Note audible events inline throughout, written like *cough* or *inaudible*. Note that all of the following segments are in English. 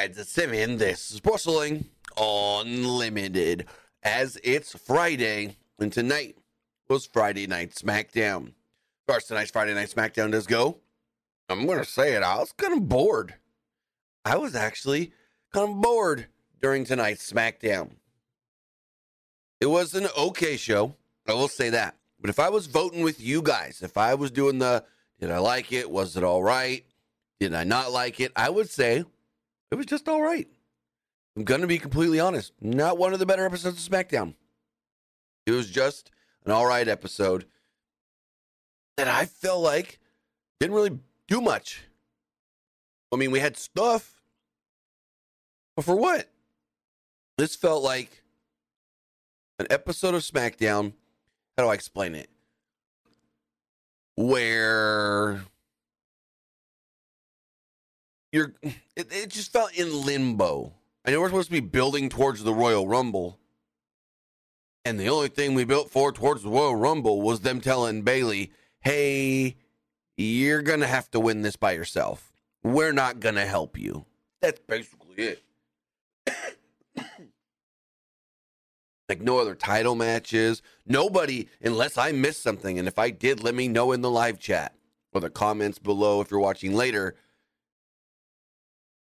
guys, it's Simon. This is Wrestling Unlimited. As it's Friday, and tonight was Friday Night SmackDown. Far as tonight's Friday Night SmackDown does go, I'm going to say it, I was kind of bored. I was actually kind of bored during tonight's SmackDown. It was an okay show, I will say that. But if I was voting with you guys, if I was doing the did I like it? Was it all right? Did I not like it? I would say it was just all right. I'm going to be completely honest. Not one of the better episodes of SmackDown. It was just an all right episode that I felt like didn't really do much. I mean, we had stuff, but for what? This felt like an episode of SmackDown. How do I explain it? Where you're it, it just felt in limbo. I know we're supposed to be building towards the Royal Rumble. And the only thing we built for towards the Royal Rumble was them telling Bayley, hey, you're going to have to win this by yourself. We're not going to help you. That's basically it. *coughs* like no other title matches. Nobody, unless I missed something. And if I did, let me know in the live chat or the comments below if you're watching later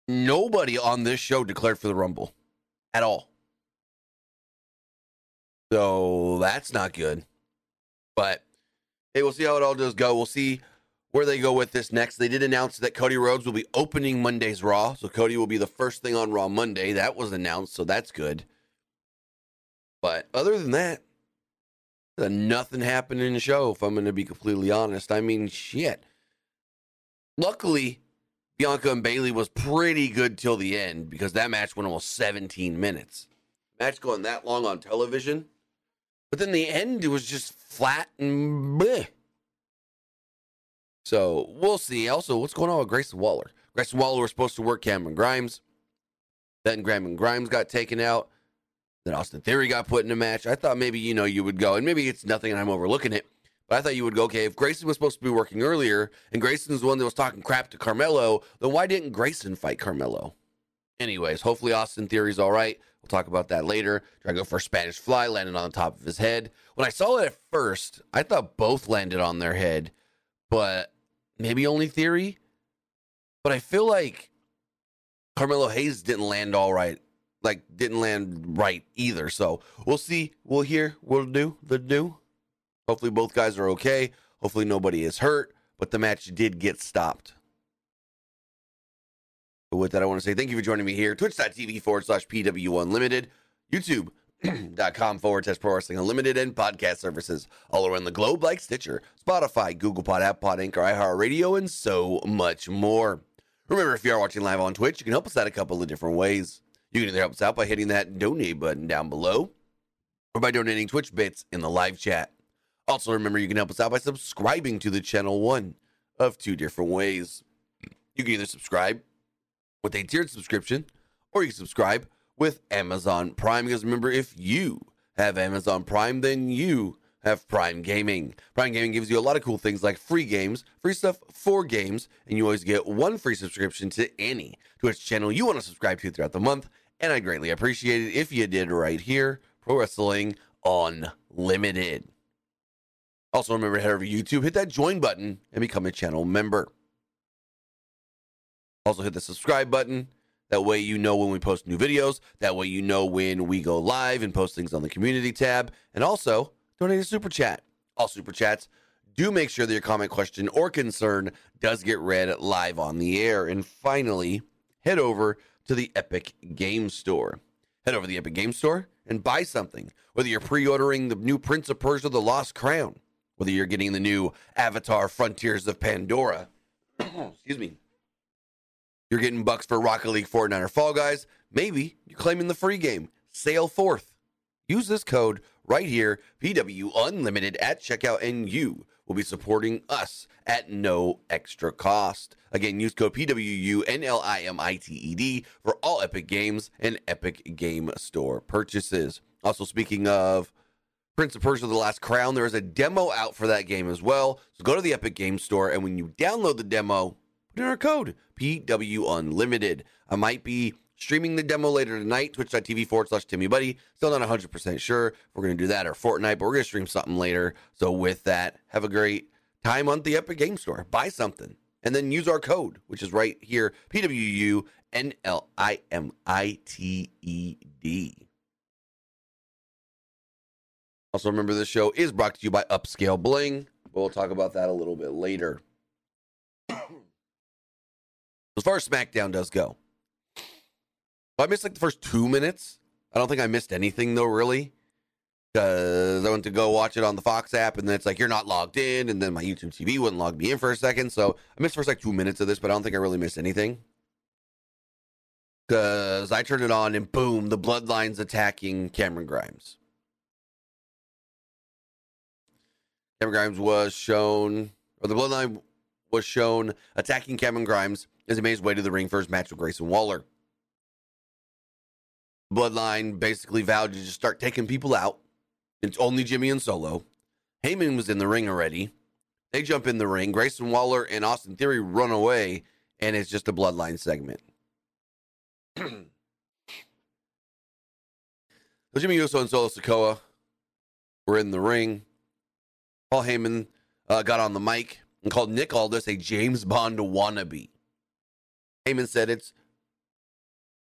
nobody on this show declared for the Rumble at all. So that's not good. But hey, we'll see how it all does go. We'll see where they go with this next. They did announce that Cody Rhodes will be opening Monday's Raw. So Cody will be the first thing on Raw Monday. That was announced, so that's good. But other than that, nothing happened in the show, if I'm going to be completely honest. I mean, shit. Luckily, Bianca and Bayley was pretty good till the end because that match went almost 17 minutes. Match going that long on television. But then the end, it was just flat and bleh. So we'll see. Also, what's going on with Grayson Waller? Grayson Waller was supposed to work Cameron Grimes. Then Cameron Grimes got taken out. Then Austin Theory got put in a match. I thought maybe, you know, you would go, and maybe it's nothing and I'm overlooking it. But I thought you would go, okay, if Grayson was supposed to be working earlier and Grayson's the one that was talking crap to Carmelo, then why didn't Grayson fight Carmelo? Anyways, hopefully Austin Theory's all right. We'll talk about that later. Try to go for a Spanish fly, landed on the top of his head. When I saw it at first, I thought both landed on their head, but maybe only Theory. But I feel like Carmelo Hayes didn't land all right. Like, didn't land right either. So we'll see. We'll hear. We'll do the do. Hopefully, both guys are okay. Hopefully, nobody is hurt, but the match did get stopped. But with that, I want to say thank you for joining me here. Twitch.tv forward slash PW Unlimited, YouTube.com *clears throat* forward slash Pro Wrestling Unlimited, and podcast services all around the globe like Stitcher, Spotify, Google Pod, App Pod, Anchor, iHeartRadio, and so much more. Remember, if you are watching live on Twitch, you can help us out a couple of different ways. You can either help us out by hitting that donate button down below or by donating Twitch bits in the live chat. Also, remember you can help us out by subscribing to the channel one of two different ways. You can either subscribe with a tiered subscription, or you can subscribe with Amazon Prime. Because remember, if you have Amazon Prime, then you have Prime Gaming. Prime Gaming gives you a lot of cool things like free games, free stuff for games, and you always get one free subscription to any Twitch channel you want to subscribe to throughout the month. And I greatly appreciate it if you did right here. Pro Wrestling Unlimited. Also, remember to head over to YouTube, hit that join button, and become a channel member. Also, hit the subscribe button. That way, you know when we post new videos. That way, you know when we go live and post things on the community tab. And also, donate a super chat. All super chats do make sure that your comment, question, or concern does get read live on the air. And finally, head over to the Epic Game Store. Head over to the Epic Game Store and buy something. Whether you're pre ordering the new Prince of Persia The Lost Crown, whether you're getting the new Avatar Frontiers of Pandora, *clears throat* excuse me, you're getting bucks for Rocket League, Fortnite, or Fall Guys, maybe you're claiming the free game. Sail forth. Use this code right here, PW Unlimited at checkout, and you will be supporting us at no extra cost. Again, use code PWUNLIMITED for all Epic Games and Epic Game Store purchases. Also, speaking of Prince of Persia The Lost Crown. There is a demo out for that game as well. So go to the Epic Game Store, and when you download the demo, put in our code PW Unlimited. I might be streaming the demo later tonight, twitch.tv forward slash Timmy Buddy. Still not 100% sure if we're going to do that or Fortnite, but we're going to stream something later. So, with that, have a great time on the Epic Game Store. Buy something and then use our code, which is right here P W U N L I M I T E D. Also, remember this show is brought to you by Upscale Bling. We'll talk about that a little bit later. *clears throat* as far as SmackDown does go, I missed like the first two minutes. I don't think I missed anything though, really. Because I went to go watch it on the Fox app, and then it's like you're not logged in, and then my YouTube TV wouldn't log me in for a second. So I missed first like two minutes of this, but I don't think I really missed anything. Because I turned it on, and boom, the Bloodlines attacking Cameron Grimes. Cameron Grimes was shown, or the Bloodline was shown attacking Cameron Grimes as he made his way to the ring for his match with Grayson Waller. Bloodline basically vowed to just start taking people out. It's only Jimmy and Solo. Heyman was in the ring already. They jump in the ring. Grayson Waller and Austin Theory run away, and it's just a Bloodline segment. *clears throat* so Jimmy Uso and Solo Sikoa were in the ring. Paul Heyman uh, got on the mic and called Nick Aldis a James Bond wannabe. Heyman said it's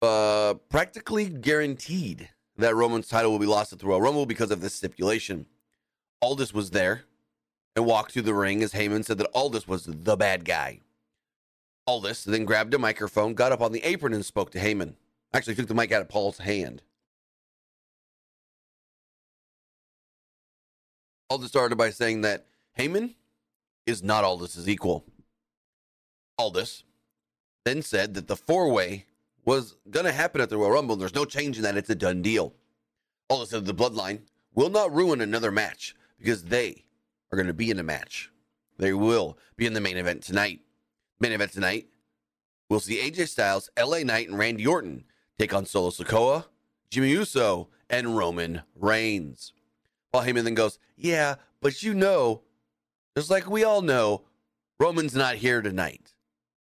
uh, practically guaranteed that Roman's title will be lost at the Royal Rumble because of this stipulation. Aldis was there and walked through the ring as Heyman said that Aldis was the bad guy. Aldis then grabbed a microphone, got up on the apron, and spoke to Heyman. Actually, took the mic out of Paul's hand. Aldis started by saying that Heyman is not Aldis's equal. Aldis then said that the four way was going to happen at the Royal Rumble. There's no change in that. It's a done deal. Aldis said the bloodline will not ruin another match because they are going to be in a match. They will be in the main event tonight. Main event tonight, we'll see AJ Styles, LA Knight, and Randy Orton take on Solo Sikoa, Jimmy Uso, and Roman Reigns. Paul Heyman then goes, Yeah, but you know, just like we all know, Roman's not here tonight.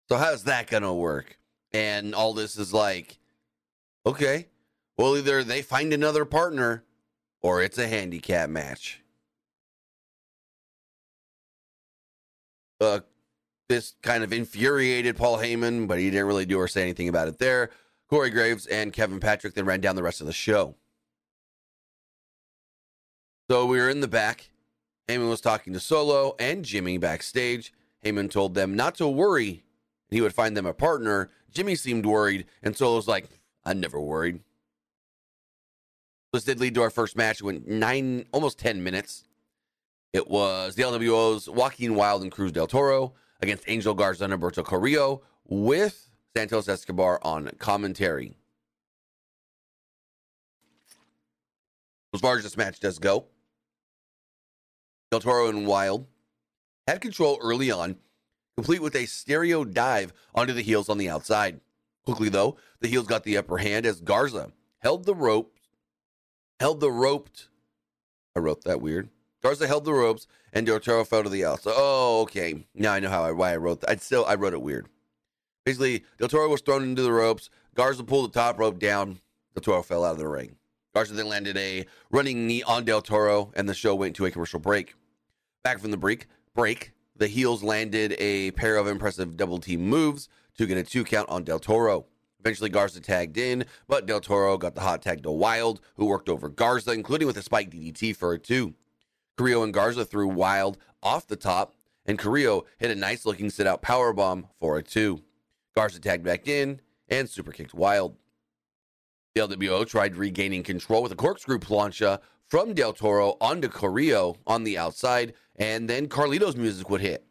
So how's that going to work? And Aldis is like, okay, well, either they find another partner or it's a handicap match. Uh, this kind of infuriated Paul Heyman, but he didn't really do or say anything about it there. Corey Graves and Kevin Patrick then ran down the rest of the show. So we were in the back. Heyman was talking to Solo and Jimmy backstage. Heyman told them not to worry. He would find them a partner. Jimmy seemed worried, and Solo's like, I'm never worried. This did lead to our first match. It went nine, almost 10 minutes. It was the LWO's Joaquin Wilde and Cruz del Toro against Angel Garza and Humberto Carrillo with Santos Escobar on commentary. As far as this match does go, Del Toro and Wilde had control early on, complete with a stereo dive onto the heels on the outside. Quickly, though, the heels got the upper hand as Garza held the rope, held the roped. I wrote that weird. Garza held the ropes, and Del Toro fell to the outside. Oh, okay. Now I know how I, why I wrote that. I still I wrote it weird. Basically, Del Toro was thrown into the ropes. Garza pulled the top rope down. Del Toro fell out of the ring. Garza then landed a running knee on Del Toro, and the show went to a commercial break. Back from the break, break, the heels landed a pair of impressive double team moves to get a two count on Del Toro. Eventually, Garza tagged in, but Del Toro got the hot tag to Wilde, who worked over Garza, including with a spike DDT for a two. Carrillo and Garza threw Wilde off the top, and Carrillo hit a nice looking sit out power bomb for a two. Garza tagged back in and super kicked Wilde. The LWO tried regaining control with a corkscrew plancha from Del Toro onto Carrillo on the outside, and then Carlito's music would hit.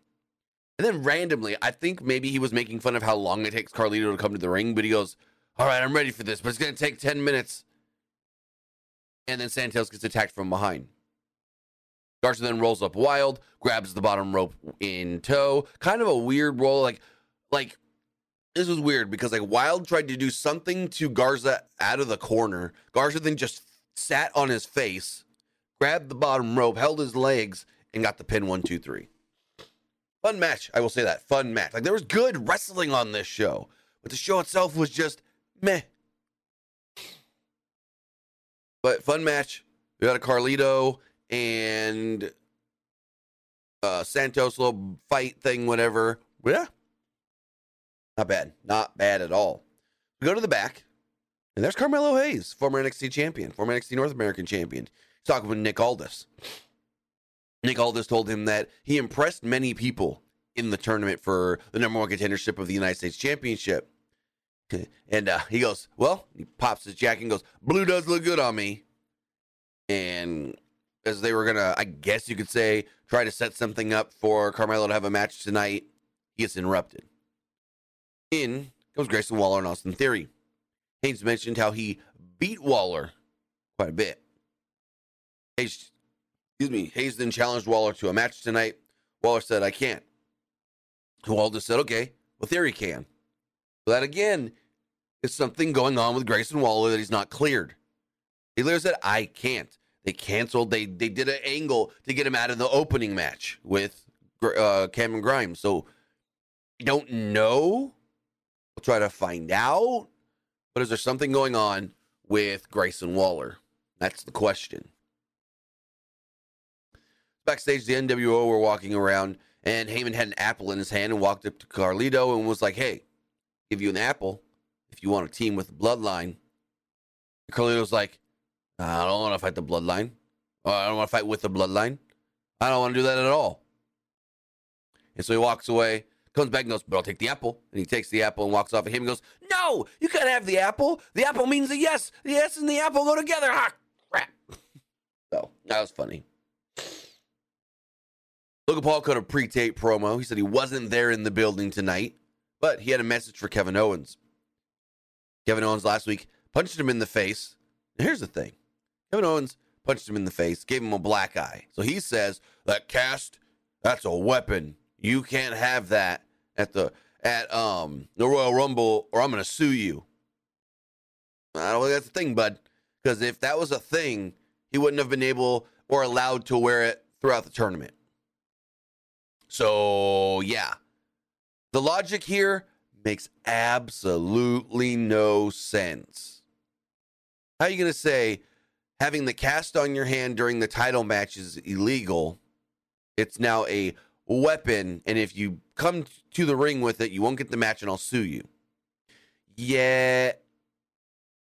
And then randomly, I think maybe he was making fun of how long it takes Carlito to come to the ring, but he goes, All right, I'm ready for this, but it's going to take 10 minutes. And then Santos gets attacked from behind. Garza then rolls up Wilde, grabs the bottom rope in tow. Kind of a weird roll. Like, like this was weird because like Wilde tried to do something to Garza out of the corner. Garza then just sat on his face, grabbed the bottom rope, held his legs, and got the pin one, two, three. Fun match. I will say that. Fun match. Like there was good wrestling on this show, but the show itself was just meh. But fun match. We got a Carlito and uh Santos little fight thing, whatever. Yeah. Not bad. Not bad at all. We go to the back and there's Carmelo Hayes, former NXT champion, former NXT North American champion. He's talking with Nick Aldis. Nick Aldis told him that he impressed many people in the tournament for the number one contendership of the United States Championship. And uh, he goes, Well, he pops his jacket and goes, Blue does look good on me. And as they were going to, I guess you could say, try to set something up for Carmelo to have a match tonight, he gets interrupted. In comes Grayson Waller and Austin Theory. Hayes mentioned how he beat Waller quite a bit. Hayes, excuse me, Hayes then challenged Waller to a match tonight. Waller said, I can't. Waller just said, okay, well, Theory can. So that again is something going on with Grayson Waller that he's not cleared. He literally said, I can't. They canceled. They they did an angle to get him out of the opening match with uh, Cameron Grimes. So you don't know. I'll try to find out. But is there something going on with Grayson Waller? That's the question. Backstage, the LWO were walking around, and Heyman had an apple in his hand and walked up to Carlito and was like, "Hey, give you an apple if you want to team with the Bloodline." And Carlito's like, I don't want to fight the bloodline. Oh, I don't want to fight with the bloodline. I don't want to do that at all. And so he walks away, comes back and goes, But I'll take the apple. And he takes the apple and walks off at him and goes, No, you can't have the apple. The apple means a yes. The yes and the apple go together. Ha, crap. So that was funny. Logan Paul cut a pre tape promo. He said he wasn't there in the building tonight, but he had a message for Kevin Owens. Kevin Owens last week punched him in the face. here's the thing Kevin Owens punched him in the face, gave him a black eye. So he says that cast, that's a weapon. You can't have that at the at um the Royal Rumble, or I'm gonna sue you. I don't think that's a thing, bud. Because if that was a thing, he wouldn't have been able or allowed to wear it throughout the tournament. So yeah. The logic here makes absolutely no sense. How are you gonna say having the cast on your hand during the title match is illegal. It's now a weapon, and if you come to the ring with it, you won't get the match, and I'll sue you. Yeah,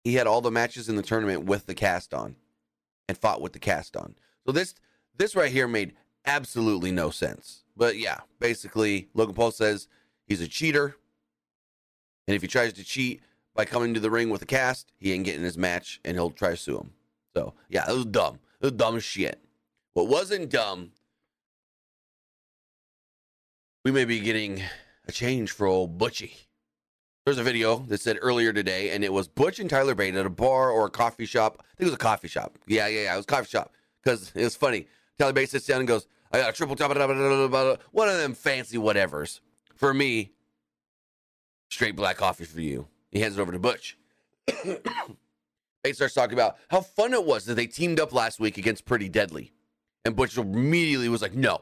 he had all the matches in the tournament with the cast on, and fought with the cast on. So this this right here made absolutely no sense. But yeah, basically, Logan Paul says he's a cheater, and if he tries to cheat by coming to the ring with a cast, he ain't getting his match, and he'll try to sue him. So yeah, it was dumb. It was dumb shit. What wasn't dumb, we may be getting a change for old Butchie. There's a video that said earlier today, and it was Butch and Tyler Bate at a bar or a coffee shop. I think it was a coffee shop. Yeah, yeah, yeah. It was coffee shop because it was funny. Tyler Bate sits down and goes, "I got a triple top, one of them fancy whatevers for me. Straight black coffee for you." He hands it over to Butch. *coughs* Bate starts talking about how fun it was that they teamed up last week against Pretty Deadly. And Butch immediately was like, no,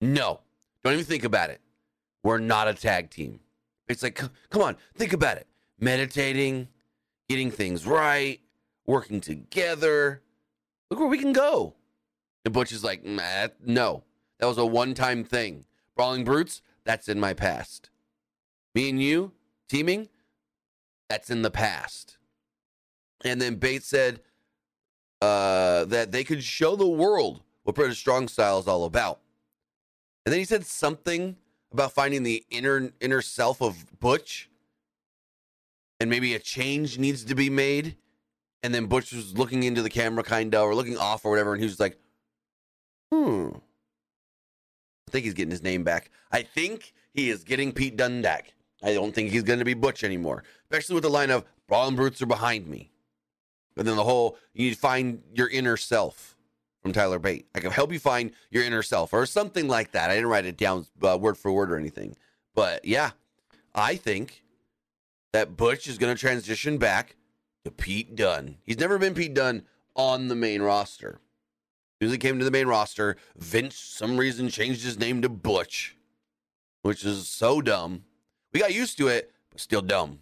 no, don't even think about it. We're not a tag team. It's like, come on, think about it. Meditating, getting things right, working together. Look where we can go. And Butch is like, nah, no, that was a one time thing. Brawling Brutes, that's in my past. Me and you teaming, that's in the past. And then Bates said uh, that they could show the world what British Strong Style is all about. And then he said something about finding the inner inner self of Butch, and maybe a change needs to be made. And then Butch was looking into the camera, kind of, or looking off or whatever, and he was like, "Hmm." I think he's getting his name back. I think he is getting Pete Dunne back. I don't think he's to be Butch anymore, especially with the line of "Brawling Brutes are behind me." But then the whole you need to find your inner self from Tyler Bate. I can help you find your inner self or something like that. I didn't write it down uh, word for word or anything. But yeah, I think that Butch is going to transition back to Pete Dunne. He's never been Pete Dunne on the main roster. As soon as he came to the main roster, Vince, some reason, changed his name to Butch, which is so dumb. We got used to it, but still dumb.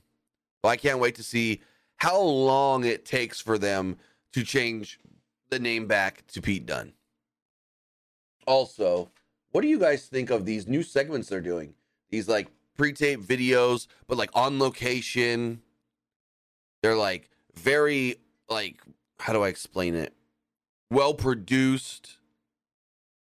I can't wait to see how long it takes for them to change the name back to Pete Dunne. Also, what do you guys think of these new segments they're doing? These like pre-tape videos, but like on location. They're like very like how do I explain it? Well produced.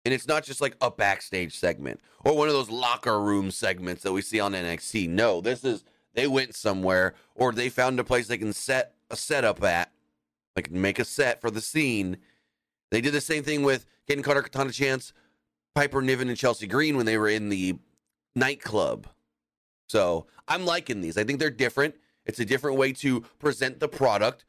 And it's not just like a backstage segment or one of those locker room segments that we see on NXT. No, this is they went somewhere or they found a place they can set a setup at, like make a set for the scene. They did the same thing with Kayden Carter, Katana Chance, Piper Niven, and Chelsea Green when they were in the nightclub. So I'm liking these. I think they're different. It's a different way to present the product,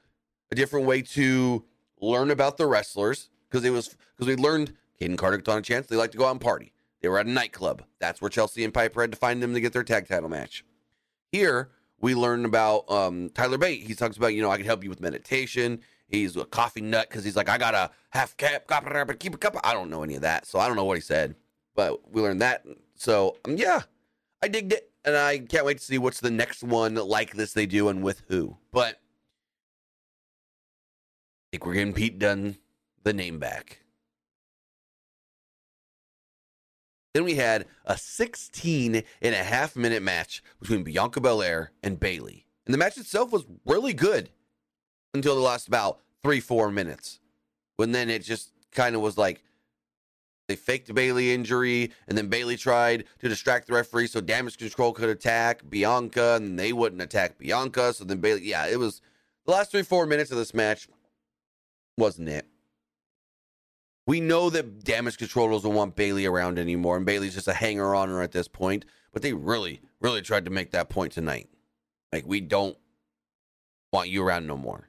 a different way to learn about the wrestlers because it was because we learned Kayden Carter, Katana Chance, they like to go out and party. They were at a nightclub. That's where Chelsea and Piper had to find them to get their tag title match. Here, we learn about um, Tyler Bate. He talks about, you know, I can help you with meditation. He's a coffee nut because he's like, I got a half cap, keep a cup. I don't know any of that. So I don't know what he said, but we learned that. So um, yeah, I digged it. And I can't wait to see what's the next one like this they do and with who. But I think we're getting Pete Dunne the name back. Then we had a 16 and a half minute match between Bianca Belair and Bayley. And the match itself was really good until the last about three, four minutes. When then it just kind of was like they faked Bayley injury, and then Bayley tried to distract the referee so damage control could attack Bianca, and they wouldn't attack Bianca. So then Bayley, yeah, it was the last three, four minutes of this match wasn't it. We know that damage control doesn't want Bayley around anymore, and Bayley's just a hanger on her at this point. But they really, really tried to make that point tonight. Like, we don't want you around no more.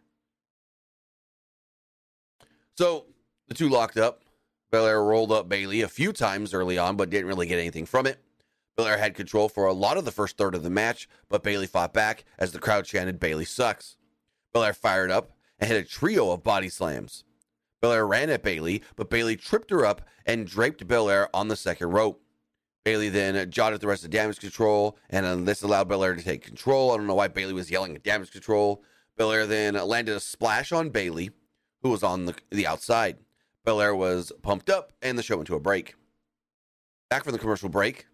So the two locked up. Belair rolled up Bayley a few times early on, but didn't really get anything from it. Belair had control for a lot of the first third of the match, but Bayley fought back as the crowd chanted, Bayley sucks. Belair fired up and hit a trio of body slams. Belair ran at Bayley, but Bayley tripped her up and draped Belair on the second rope. Bayley then jotted the rest of damage control, and uh, this allowed Belair to take control. I don't know why Bayley was yelling at damage control. Belair then landed a splash on Bayley, who was on the, the outside. Belair was pumped up, and the show went to a break. Back from the commercial break,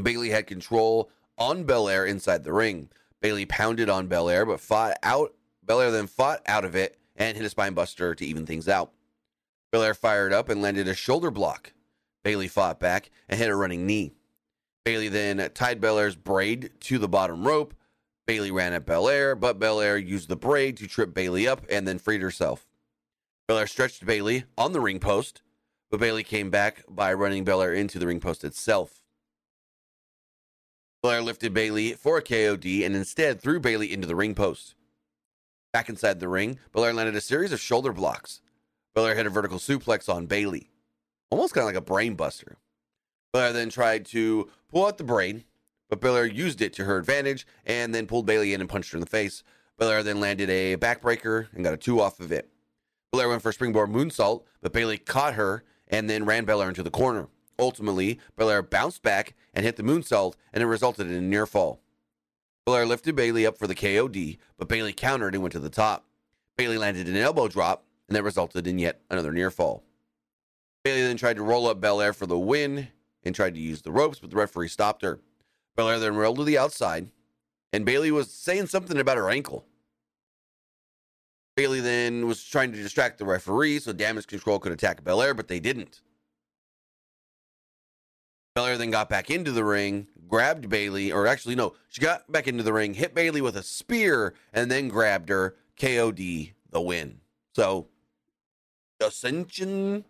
Bayley had control on Belair inside the ring. Bayley pounded on Belair, but fought out. Belair then fought out of it and hit a spine buster to even things out. Belair fired up and landed a shoulder block. Bayley fought back and hit a running knee. Bayley then tied Belair's braid to the bottom rope. Bayley ran at Belair, but Belair used the braid to trip Bayley up and then freed herself. Belair stretched Bayley on the ring post, but Bayley came back by running Belair into the ring post itself. Belair lifted Bayley for a KOD and instead threw Bayley into the ring post. Back inside the ring, Belair landed a series of shoulder blocks. Belair hit a vertical suplex on Bayley, almost kind of like a brain buster. Belair then tried to pull out the brain, but Belair used it to her advantage and then pulled Bayley in and punched her in the face. Belair then landed a backbreaker and got a two off of it. Belair went for a springboard moonsault, but Bayley caught her and then ran Belair into the corner. Ultimately, Belair bounced back and hit the moonsault, and it resulted in a near fall. Belair lifted Bayley up for the KOD, but Bayley countered and went to the top. Bayley landed an elbow drop, and that resulted in yet another near fall. Bayley then tried to roll up Belair for the win and tried to use the ropes, but the referee stopped her. Belair then rolled to the outside, and Bayley was saying something about her ankle. Bayley then was trying to distract the referee so damage control could attack Belair, but they didn't. Belair then got back into the ring, grabbed Bayley, or actually, no, she got back into the ring, hit Bayley with a spear, and then grabbed her. KOD the win. So, dissension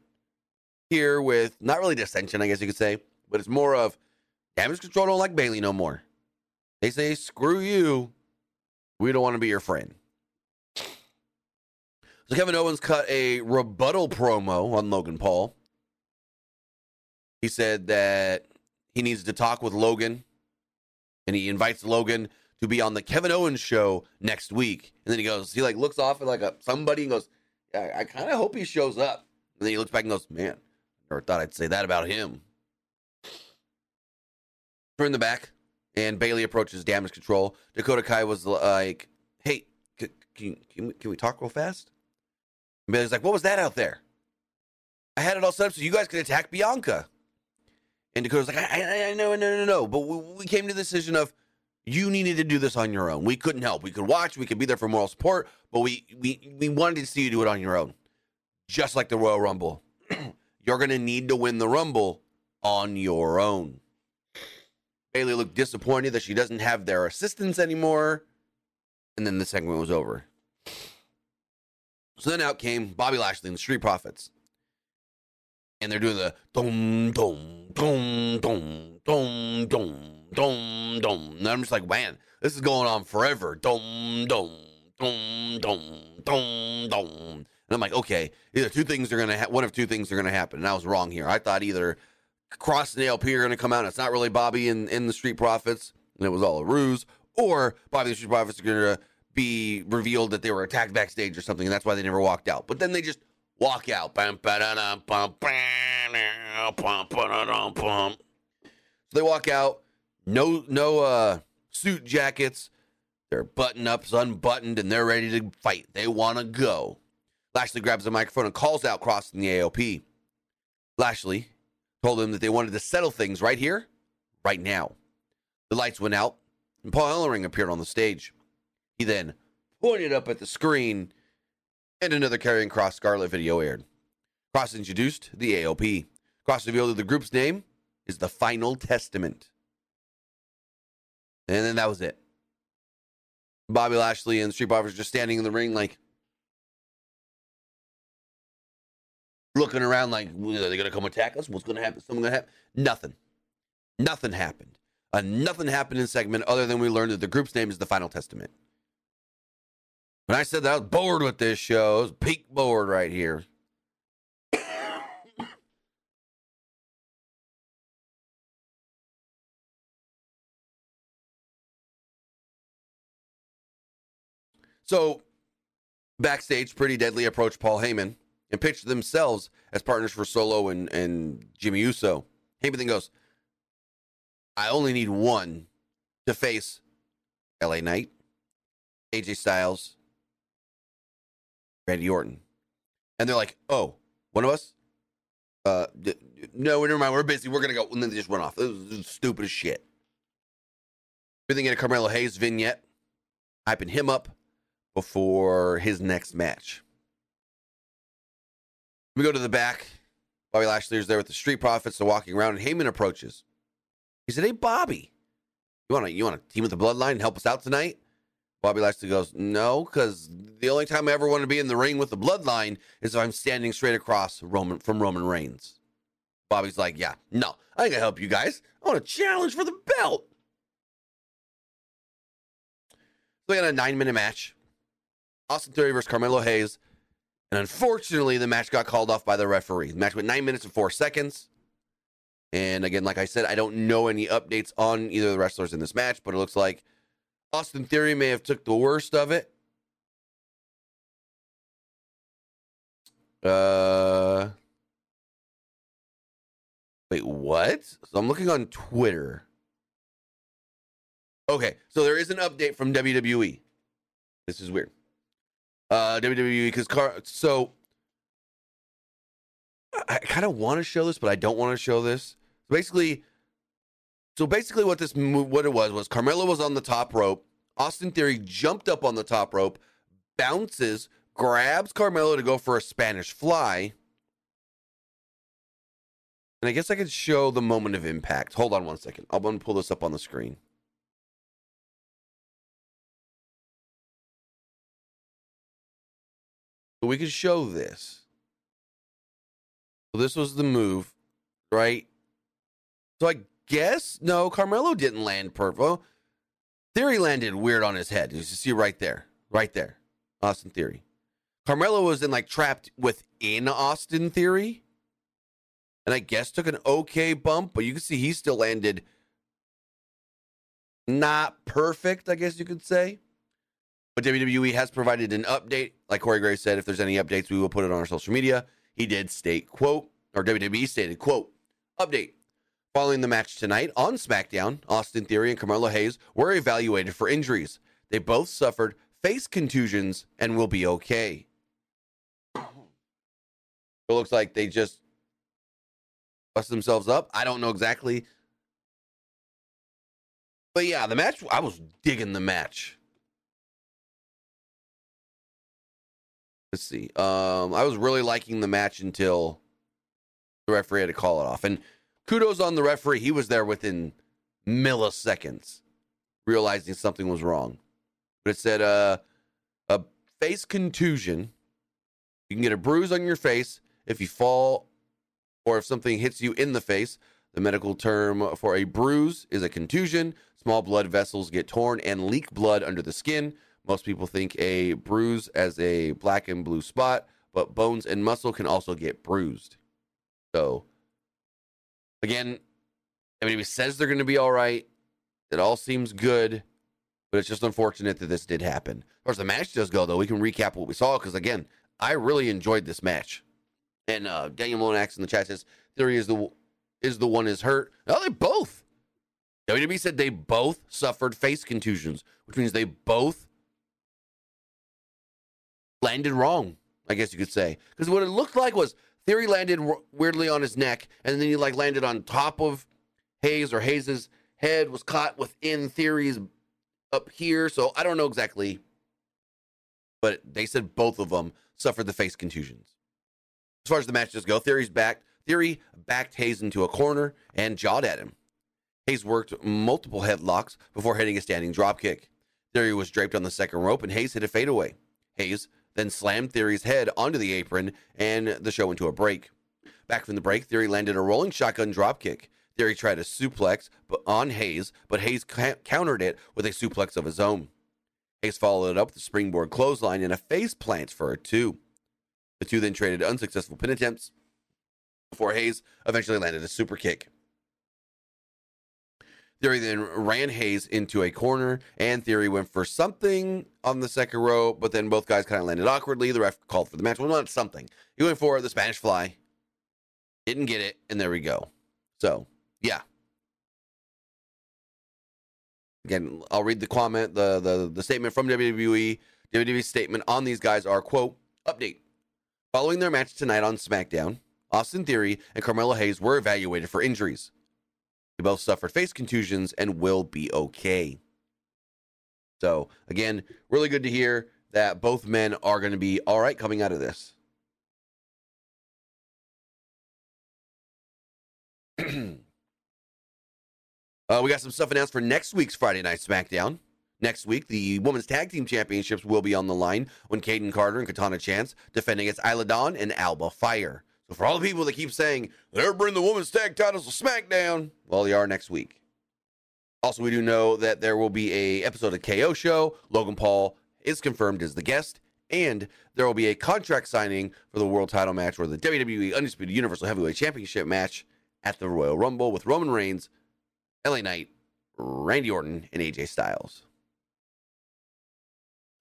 here with not really dissension, I guess you could say, but it's more of damage control don't like Bayley no more. They say, screw you. We don't want to be your friend. So Kevin Owens cut a rebuttal promo on Logan Paul. He said that he needs to talk with Logan, and he invites Logan to be on the Kevin Owens show next week. And then he goes, he like looks off at like a somebody and goes, yeah, I kind of hope he shows up. And then he looks back and goes, man, never thought I'd say that about him. Turn the back, and Bayley approaches damage control. Dakota Kai was like, hey, can, can, can, we, can we talk real fast? And Bayley's like, what was that out there? I had it all set up so you guys could attack Bianca. And Dakota's like, I, I, I know, no, no, no. But we, we came to the decision of you needed to do this on your own. We couldn't help. We could watch, we could be there for moral support, but we we we wanted to see you do it on your own. Just like the Royal Rumble. *clears throat* You're gonna need to win the Rumble on your own. Bayley looked disappointed that she doesn't have their assistance anymore. And then the segment was over. So then out came Bobby Lashley and the Street Profits. And they're doing the dum dum dum dum dum dum dum dum. And I'm just like, man, this is going on forever. Dum dum dum dum dum dum. And I'm like, okay, either two things are gonna ha- one of two things are gonna happen. And I was wrong here. I thought either Kross and AOP are gonna come out. And it's not really Bobby and in the Street Profits, and it was all a ruse, or Bobby and the Street Profits are gonna be revealed that they were attacked backstage or something, and that's why they never walked out. But then they just walk out. So they walk out. No, no uh, suit jackets. Their button ups unbuttoned, and they're ready to fight. They want to go. Lashley grabs the microphone and calls out Kross in the AOP. Lashley told them that they wanted to settle things right here, right now. The lights went out, and Paul Ellering appeared on the stage. He then pointed up at the screen, and another Karrion Kross Scarlett video aired. Kross introduced the AOP. Kross revealed that the group's name is the Final Testament. And then that was it. Bobby Lashley and the Street Profits just standing in the ring, like looking around, like are they gonna come attack us? What's gonna happen? Something gonna happen? Nothing. Nothing happened. Uh, nothing happened in segment other than we learned that the group's name is the Final Testament. When I said that I was bored with this show, I was peak bored right here. *coughs* so, backstage, Pretty Deadly approached Paul Heyman and pitched themselves as partners for Solo and, and Jimmy Uso. Heyman then goes, I only need one to face LA Knight, AJ Styles, Randy Orton. And they're like, oh, one of us? Uh, d- no, never mind. We're busy. We're going to go. And then they just run off. This is stupid as shit. We then get a Carmelo Hayes vignette, hyping him up before his next match. We go to the back. Bobby Lashley is there with the Street Profits. They're walking around, and Heyman approaches. He said, "Hey, Bobby, you want to you want to team with the Bloodline and help us out tonight?" Bobby Lashley goes, "No, because the only time I ever want to be in the ring with the Bloodline is if I'm standing straight across Roman from Roman Reigns." Bobby's like, "Yeah, no, I ain't gonna help you guys. I want a challenge for the belt." So we got a nine minute match. Austin Theory versus Carmelo Hayes. And unfortunately, the match got called off by the referee. The match went nine minutes and four seconds. And again, like I said, I don't know any updates on either of the wrestlers in this match, but it looks like Austin Theory may have took the worst of it. Uh Wait, what? So I'm looking on Twitter. Okay, so there is an update from WWE. This is weird. Uh WWE because car so I kind of want to show this, but I don't want to show this. Basically, so basically, what this move, what it was was Carmelo was on the top rope. Austin Theory jumped up on the top rope, bounces, grabs Carmelo to go for a Spanish fly. And I guess I could show the moment of impact. Hold on one second. I'm going to pull this up on the screen. We could show this. So this was the move, right? So I guess no, Carmelo didn't land perfect. Theory landed weird on his head. You see right there, right there, Austin Theory. Carmelo was in like trapped within Austin Theory, and I guess took an okay bump, but you can see he still landed not perfect. I guess you could say. But WWE has provided an update. Like Corey Gray said, if there's any updates, we will put it on our social media. He did state, quote, or WWE stated, quote, update. Following the match tonight on SmackDown, Austin Theory and Carmelo Hayes were evaluated for injuries. They both suffered face contusions and will be okay. It looks like they just bust themselves up. I don't know exactly. But yeah, the match, I was digging the match. Let's see. Um, I was really liking the match until the referee had to call it off. And kudos on the referee. He was there within milliseconds, realizing something was wrong. But it said uh, a face contusion. You can get a bruise on your face if you fall or if something hits you in the face. The medical term for a bruise is a contusion. Small blood vessels get torn and leak blood under the skin. Most people think a bruise as a black and blue spot, but bones and muscle can also get bruised. So, again, he says they're going to be all right. It all seems good, but it's just unfortunate that this did happen. As far as the match does go, though, we can recap what we saw because, again, I really enjoyed this match. And uh, Daniel Monax in the chat says Theory is the is the one is hurt. No, they both. WWE said they both suffered face contusions, which means they both landed wrong. I guess you could say because what it looked like was Theory landed weirdly on his neck, and then he like landed on top of Hayes, or Hayes's head was caught within Theory's up here. So I don't know exactly, but they said both of them suffered the face contusions. As far as the matches go, Theory's back. Theory backed Hayes into a corner and jawed at him. Hayes worked multiple headlocks before hitting a standing dropkick. Theory was draped on the second rope and Hayes hit a fadeaway. Hayes then slammed Theory's head onto the apron and the show into a break. Back from the break, Theory landed a rolling shotgun dropkick. Theory tried a suplex on Hayes, but Hayes ca- countered it with a suplex of his own. Hayes followed it up with a springboard clothesline and a face plant for a two. The two then traded unsuccessful pin attempts before Hayes eventually landed a super kick. Theory then ran Hayes into a corner, and Theory went for something on the second row, but then both guys kind of landed awkwardly. The ref called for the match. Well, not something. He went for the Spanish fly, didn't get it, and there we go. So, yeah. Again, I'll read the comment, the the, the statement from WWE. WWE's statement on these guys are quote update. Following their match tonight on SmackDown, Austin Theory and Carmelo Hayes were evaluated for injuries. Both suffered face contusions and will be okay. So, again, really good to hear that both men are going to be all right coming out of this. *clears throat* uh, we got some stuff announced for next week's Friday Night SmackDown. Next week, the Women's Tag Team Championships will be on the line when Kayden Carter and Katana Chance defend against Isla Dawn and Alba Fyre. For all the people that keep saying they're bringing the women's tag titles to SmackDown, well, they are next week. Also, we do know that there will be a episode of KO show. Logan Paul is confirmed as the guest, and there will be a contract signing for the world title match or the WWE Undisputed Universal Heavyweight Championship match at the Royal Rumble with Roman Reigns, LA Knight, Randy Orton, and AJ Styles.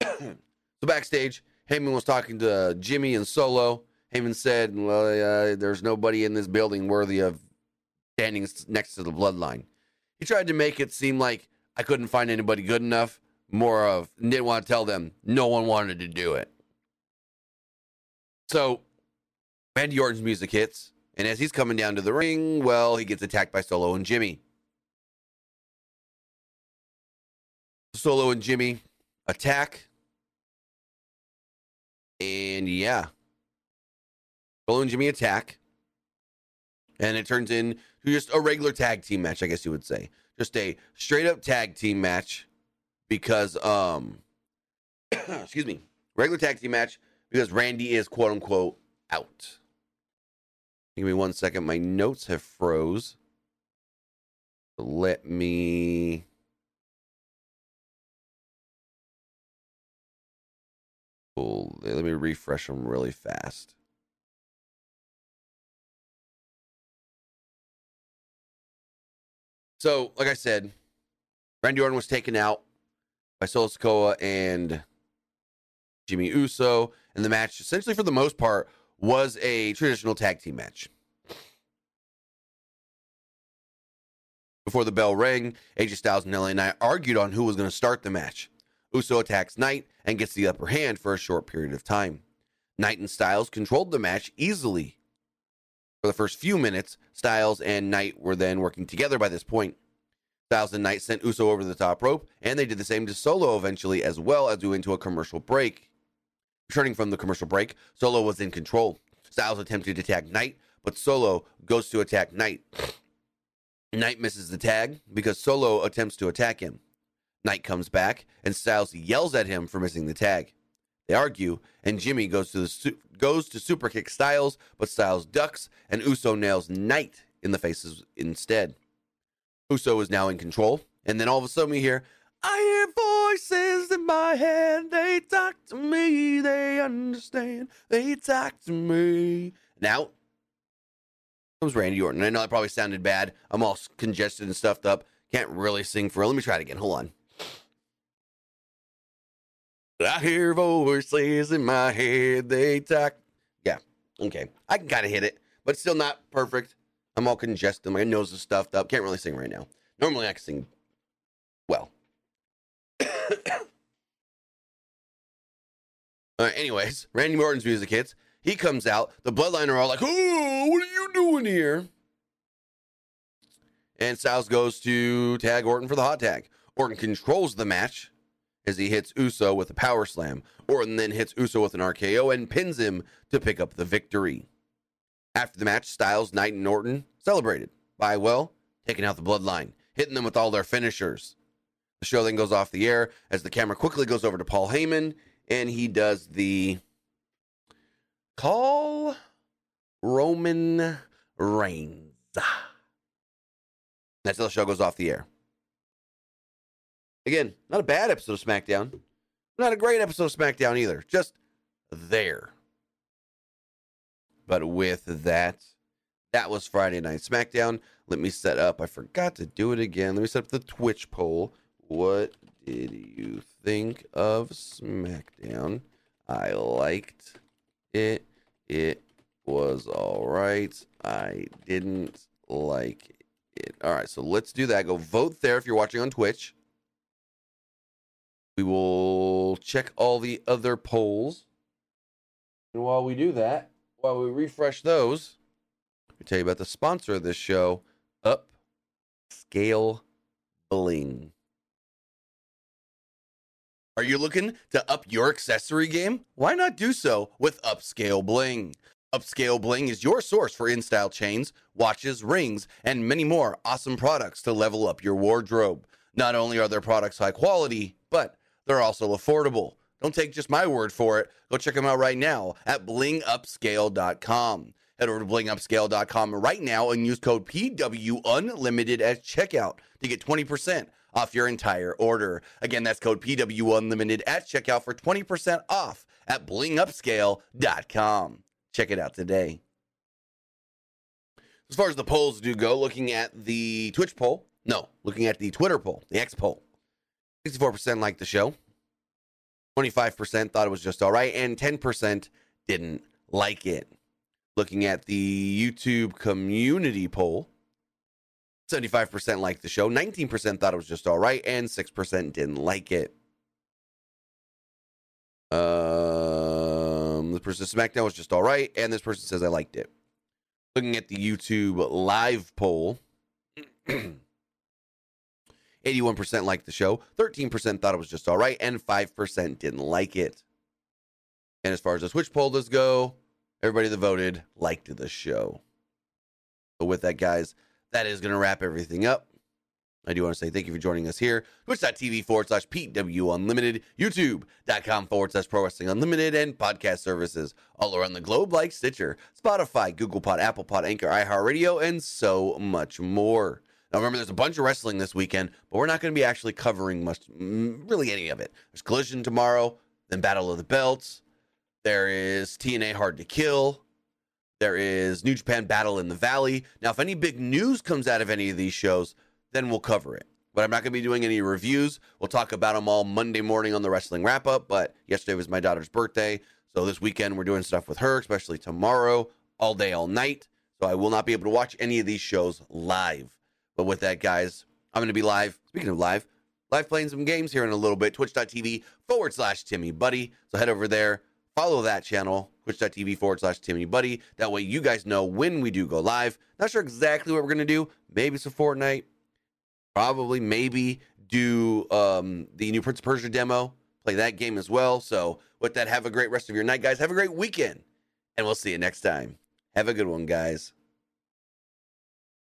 *coughs* so backstage, Heyman was talking to uh, Jimmy and Solo Heyman said, "Well, uh, there's nobody in this building worthy of standing next to the bloodline." He tried to make it seem like I couldn't find anybody good enough. More of didn't want to tell them no one wanted to do it. So, Randy Orton's music hits, and as he's coming down to the ring, well, he gets attacked by Solo and Jimmy. Solo and Jimmy attack. And yeah, Solo and Jimmy attack. And it turns into just a regular tag team match, I guess you would say. Just a straight up tag team match because um *coughs* excuse me, regular tag team match because Randy is quote unquote out. Give me one second. My notes have froze. Let me Cool. Let me refresh them really fast. So, like I said, Randy Orton was taken out by Solo Sikoa and Jimmy Uso, and the match, essentially for the most part, was a traditional tag team match. Before the bell rang, AJ Styles and LA Knight argued on who was going to start the match. Uso attacks Knight and gets the upper hand for a short period of time. Knight and Styles controlled the match easily. For the first few minutes, Styles and Knight were then working together by this point. Styles and Knight sent Uso over the top rope, and they did the same to Solo eventually, as well as we into a commercial break. Returning from the commercial break, Solo was in control. Styles attempted to attack Knight, but Solo goes to attack Knight. Knight misses the tag because Solo attempts to attack him. Knight comes back, and Styles yells at him for missing the tag. They argue, and Jimmy goes to the goes to super kick Styles, but Styles ducks, and Uso nails Knight in the faces instead. Uso is now in control, and then all of a sudden we hear, "I hear voices in my head. They talk to me. They understand. They talk to me." Now comes Randy Orton. I know that probably sounded bad. I'm all congested and stuffed up. Can't really sing for real. Let me try it again. Hold on. I hear voices in my head. They talk. Yeah. Okay. I can kind of hit it, but still not perfect. I'm all congested. My nose is stuffed up. Can't really sing right now. Normally I can sing well. *coughs* all right, anyways, Randy Orton's music hits. He comes out. The Bloodline are all like, "Oh, what are you doing here?" And Styles goes to tag Orton for the hot tag. Orton controls the match as he hits Uso with a power slam. Orton then hits Uso with an RKO and pins him to pick up the victory. After the match, Styles, Knight, and Orton celebrated by, well, taking out the bloodline, hitting them with all their finishers. The show then goes off the air as the camera quickly goes over to Paul Heyman and he does the call Roman Reigns. That's how the show goes off the air. Again, not a bad episode of SmackDown. Not a great episode of SmackDown either. Just there. But with that, that was Friday Night SmackDown. Let me set up. I forgot to do it again. Let me set up the Twitch poll. What did you think of SmackDown? I liked it. It was all right. I didn't like it. All right, so let's do that. Go vote there if you're watching on Twitch. We will check all the other polls. And while we do that, while we refresh those, we tell you about the sponsor of this show, Upscale Bling. Are you looking to up your accessory game? Why not do so with Upscale Bling? Upscale Bling is your source for in style chains, watches, rings, and many more awesome products to level up your wardrobe. Not only are their products high quality, but they're also affordable. Don't take just my word for it. Go check them out right now at blingupscale.com. Head over to blingupscale.com right now and use code PW Unlimited at checkout to get 20% off your entire order. Again, that's code PW Unlimited at checkout for 20% off at blingupscale.com. Check it out today. As far as the polls do go, looking at the Twitch poll, no, looking at the Twitter poll, the X poll, 64% liked the show, 25% thought it was just all right, and 10% didn't like it. Looking at the YouTube community poll, 75% liked the show, 19% thought it was just all right, and 6% didn't like it. Um, the person SmackDown was just all right, and this person says I liked it. Looking at the YouTube live poll, *clears throat* 81% liked the show, 13% thought it was just all right, and 5% didn't like it. And as far as the Twitch poll does go, everybody that voted liked the show. So with that, guys, that is going to wrap everything up. I do want to say thank you for joining us here. Twitch.tv forward slash PW Unlimited, YouTube.com forward slash Pro Wrestling Unlimited, and podcast services all around the globe like Stitcher, Spotify, Google Pod, Apple Pod, Anchor, iHeartRadio, and so much more. Now, remember, there's a bunch of wrestling this weekend, but we're not going to be actually covering much, mm, really any of it. There's Collision tomorrow, then Battle of the Belts. There is TNA Hard to Kill. There is New Japan Battle in the Valley. Now, if any big news comes out of any of these shows, then we'll cover it. But I'm not going to be doing any reviews. We'll talk about them all Monday morning on the wrestling wrap up. But yesterday was my daughter's birthday. So this weekend we're doing stuff with her, especially tomorrow, all day, all night. So I will not be able to watch any of these shows live. But with that, guys, I'm going to be live. Speaking of live, live playing some games here in a little bit. Twitch.tv forward slash Timmy Buddy. So head over there, follow that channel, twitch.tv forward slash Timmy Buddy. That way you guys know when we do go live. Not sure exactly what we're going to do. Maybe some Fortnite. Probably, maybe do um, the new Prince of Persia demo, play that game as well. So, with that, have a great rest of your night, guys. Have a great weekend, and we'll see you next time. Have a good one, guys.